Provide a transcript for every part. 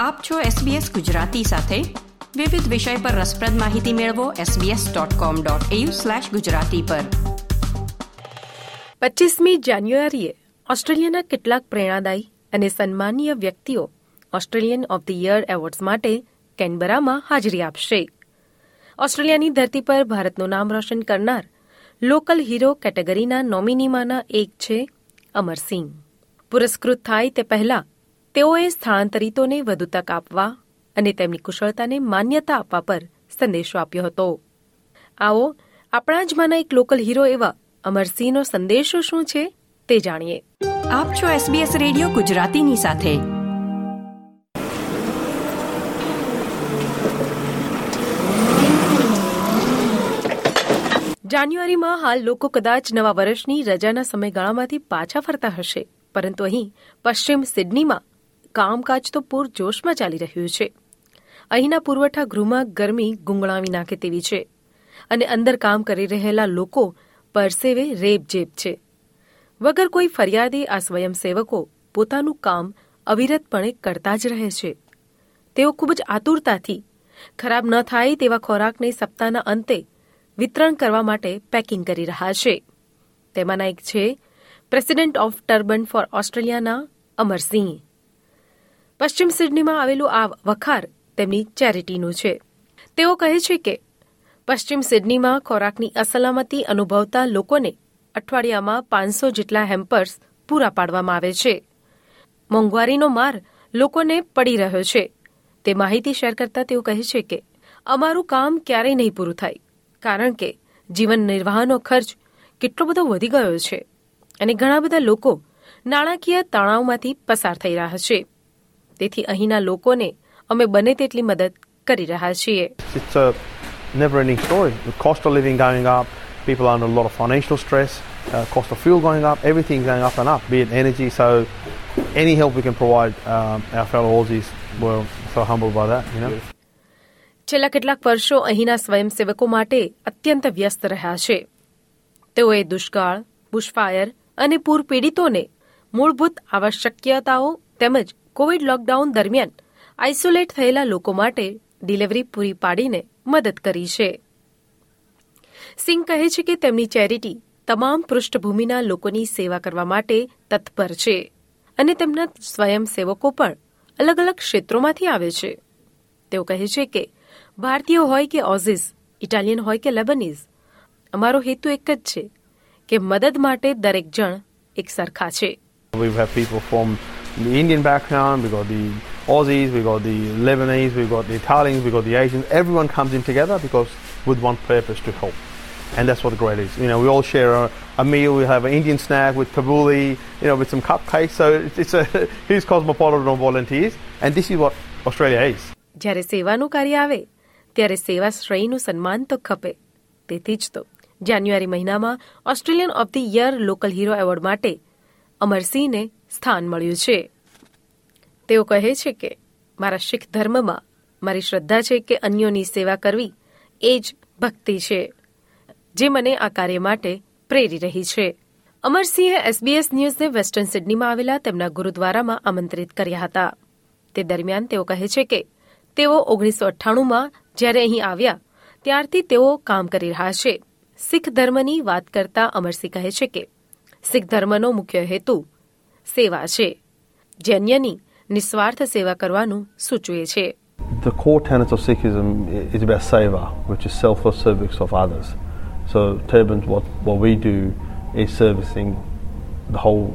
આપ છો SBS ગુજરાતી સાથે. વિવિધ વિષય પર રસપ્રદ માહિતી મેળવો sbs.com.au/gujarati પર. પચીસમી જાન્યુઆરીએ ઓસ્ટ્રેલિયાના કેટલાક પ્રેરણાદાયી અને સન્માનીય વ્યક્તિઓ Australian of the year awards માટે કેનબરામાં હાજરી આપશે. ઓસ્ટ્રેલિયાની ધરતી પર ભારતનું નામ રોશન કરનાર લોકલ હીરો કેટેગરીના નોમિનીમાંના એક છે અમરસિંહ પુરસ્કૃત થાય તે પહેલા તેઓએ સ્થળાંતરિતોને વધુ તક આપવા અને તેમની કુશળતાને માન્યતા આપવા પર સંદેશો આપ્યો હતો. આવો આપણા જ માના એક લોકલ હીરો એવા અમરસિંહનો સંદેશો શું છે તે જાણીએ. આપ છો SBS રેડિયો ગુજરાતીની સાથે. જાન્યુઆરીમાં હાલ લોકો કદાચ નવા વર્ષની રજાના સમયગાળામાંથી પાછા ફરતા હશે પરંતુ અહીં પશ્ચિમ સિડનીમાં કામકાજ તો પૂરજોશમાં ચાલી રહ્યું છે. અહીંના પુરવઠા ગૃહમાં ગરમી ગુંગળાવી નાખે તેવી છે અને અંદર કામ કરી રહેલા લોકો પરસેવે રેબજેબ છે. વગર કોઈ ફરિયાદે આ સ્વયંસેવકો પોતાનું કામ અવિરતપણે કરતા જ રહે છે. તેઓ ખૂબ જ આતુરતાથી ખરાબ ન થાય તેવા ખોરાકને સપ્તાહના અંતે વિતરણ કરવા માટે પેકિંગ કરી રહ્યા છે. તેમાંના એક છે પ્રેસિડેન્ટ ઓફ ટર્બન ફોર ઓસ્ટ્રેલિયાના અમરસિંહ. પશ્ચિમ સિડનીમાં આવેલું આ વખાર તેમની ચેરિટીનું છે. તેઓ કહે છે કે, પશ્ચિમ સિડનીમાં ખોરાકની અસલામતી અનુભવતા લોકોને અઠવાડિયામાં પાંચસો જેટલા હેમ્પર્સ પૂરા પાડવામાં આવે છે. મોંઘવારીનો માર લોકોને પડી રહ્યો છે. તે માહિતી શેર કરતા તેઓ કહે છે કે, અમારું કામ ક્યારેય નહીં પૂરું થાય, કારણ કે જીવન નિર્વાહનો ખર્ચ કેટલો બધો વધી ગયો છે અને ઘણા બધા લોકો નાણાકીય તણાવમાંથી પસાર થઈ રહ્યા છે. તેથી અહીંના લોકોને અમે બને તેટલી મદદ કરી રહ્યા છીએ It's a never ending story. The cost of living going up, people are under a lot of financial stress, uh, cost of fuel going up, everything's going up and up, be it energy. So, any help we can provide um, our fellow Aussies, we're so humbled by that, you know. છેલ્લા કેટલાક વર્ષો અહીંના સ્વયંસેવકો માટે અત્યંત વ્યસ્ત રહ્યા છે તેઓએ દુષ્કાળ બુશફાયર અને પૂર પીડિતોને મૂળભૂત આવશ્યકતાઓ તેમજ કોવિડ લોકડાઉન દરમિયાન આઇસોલેટ થયેલા લોકો માટે ડિલિવરી પૂરી પાડીને મદદ કરી છે. સિંહ કહે છે કે તેમની ચેરિટી તમામ પૃષ્ઠભૂમિના લોકોની સેવા કરવા માટે તત્પર છે અને તેમના સ્વયંસેવકો પણ અલગ અલગ ક્ષેત્રોમાંથી આવે છે. તેઓ કહે છે કે ભારતીય હોય કે ઓઝિઝ, ઇટાલિયન હોય કે લેબનીઝ, અમારો હેતુ એક જ છે કે મદદ માટે દરેક જણ એક સરખા છે the Indian background, we've got the Aussies, we've got the Lebanese, we've got the Italians, we've got the Asians. Everyone comes in together because with one purpose to help. And that's what the great is. You know, we all share a, a meal. We have an Indian snack with kabuli, you know, with some cupcakes. So it's, it's a huge cosmopolitan of volunteers. And this is what Australia is. જ્યારે સેવાનું કાર્ય આવે ત્યારે સેવા શ્રેયનું સન્માન તો ખપે તેથી જ તો જાન્યુઆરી મહિનામાં Australian of the year local hero award માટે અમરસિંહને સ્થાન મળ્યું છે. તેઓ કહે છે કે, મારા શીખ ધર્મમાં મારી શ્રદ્ધા છે કે અન્યોની સેવા કરવી એ જ ભક્તિ છે, જે મને આ કાર્ય માટે પ્રેરી રહી છે. અમરસિંહે એસબીએસ ન્યૂઝને વેસ્ટર્ન સિડનીમાં આવેલા તેમના ગુરુદ્વારામાં આમંત્રિત કર્યા હતા. તે દરમિયાન તેઓ કહે છે કે, તેઓ ઓગણીસો અઠ્ઠાણુંમાં જ્યારે અહીં આવ્યા, ત્યારથી તેઓ કામ કરી રહ્યા છે. શીખ ધર્મની વાત કરતા અમરસિંહ કહે છે કે, શીખ ધર્મનો મુખ્ય હેતુ સેવા છે જૈન્યની નિસ્વાર્થ સેવા કરવાનું સૂચવે છે The core tenets of Sikhism is about seva, which is selfless service of others. So Turbans, what, what we do is servicing the whole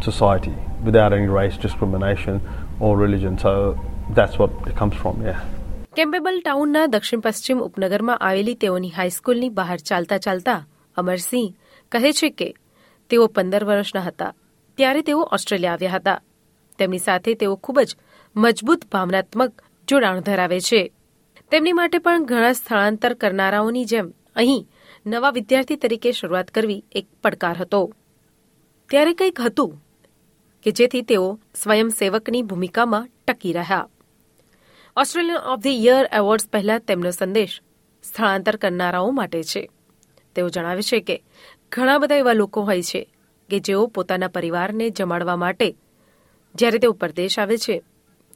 society without any race discrimination or religion. So that's what it comes from, yeah. કેમ્પેબલ ટાઉનના દક્ષિણ પશ્ચિમ ઉપનગરમાં આવેલી તેઓની હાઈસ્કૂલની બહાર ચાલતા ચાલતા અમરસિંહ કહે છે કે તેઓ પંદર વર્ષના હતા ત્યારે તેઓ ઓસ્ટ્રેલિયા આવ્યા હતા. તેમની સાથે તેઓ ખૂબ જ મજબૂત, ભાવનાત્મક જોડાણ ધરાવે છે. તેમની માટે પણ ઘણા સ્થળાંતર કરનારાઓની જેમ અહીં નવા વિદ્યાર્થી તરીકે શરૂઆત કરવી એક પડકાર હતો. ત્યારે કંઈક હતું કે જેથી તેઓ સ્વયંસેવકની ભૂમિકામાં ટકી રહ્યા. Australian of the year awards પહેલા તેમનો સંદેશ સ્થળાંતર કરનારાઓ માટે છે. તેઓ જણાવે છે કે ઘણા બધા એવા લોકો હોય છે કે જેઓ પોતાના પરિવારને જમાડવા માટે જ્યારે તેઓ પરદેશ આવે છે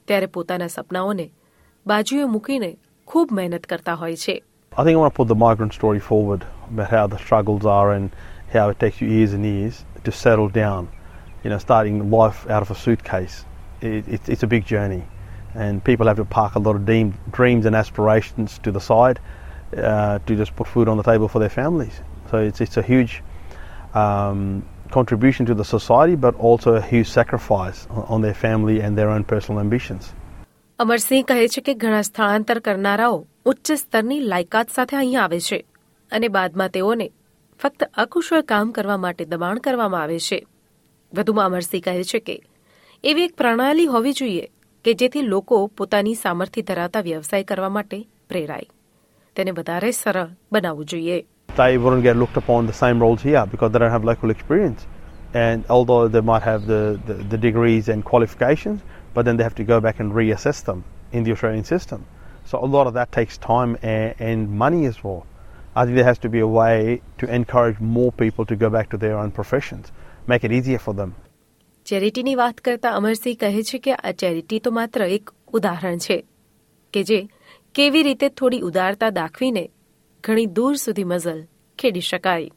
ત્યારે પોતાના સપનાઓને બાજુએ મૂકીને ખૂબ મહેનત કરતા હોય છે I think I want to put the migrant story forward about how the struggles are and how it takes you years and years to settle down. You know, starting life out of a suitcase, it, it, it's a big journey. And people have to park a lot of deem, dreams and aspirations to the side uh, to just put food on the table for their families. So it's, it's a huge um, contribution to the society, but also a huge sacrifice on, their family and their own personal ambitions. Amarsinh કહે છે કે ઘણા સ્થળાંતર કરનારાઓ ઉચ્ચ સ્તરની લાયકાત સાથે અહીં આવે છે અને બાદમાં તેઓને ફક્ત અકુશળ કામ કરવા માટે દબાણ કરવામાં આવે છે. વધુમાં અમરસિંહ કહે છે કે એવી એક પ્રણાલી હોવી જોઈએ કે જેથી લોકો પોતાની સામર્થ્ય ધરાવતા વ્યવસાય કરવા માટે પ્રેરાય. તેને વધારે સરળ બનાવવું જોઈએ. they wouldn't get looked upon the same roles here because they don't have local experience. And although they might have the, the, the degrees and qualifications, but then they have to go back and reassess them in the Australian system. So a lot of that takes time and, and money as well. I think there has to be a way to encourage more people to go back to their own professions, make it easier for them. ચેરિટીની વાત કરતા અમરસિંહ કહે છે કે આ charity તો માત્ર એક ઉદાહરણ છે કે જે કેવી રીતે થોડી ઉદારતા દાખવીને ઘણી દૂર સુધી મઝલ ખેડી શકાય.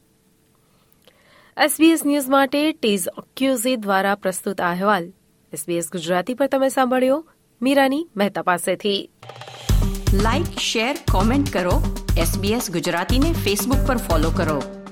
એસબીએસ ન્યૂઝ માટે ટીઝ ઓક્યુઝી દ્વારા પ્રસ્તુત અહેવાલ. એસબીએસ ગુજરાતી પર તમે સાંભળ્યો. મીરાની મહેતા પાસેથી. લાઇક શેર કોમેન્ટ કરો. એસબીએસ ગુજરાતીને ફેસબુક પર ફોલો કરો.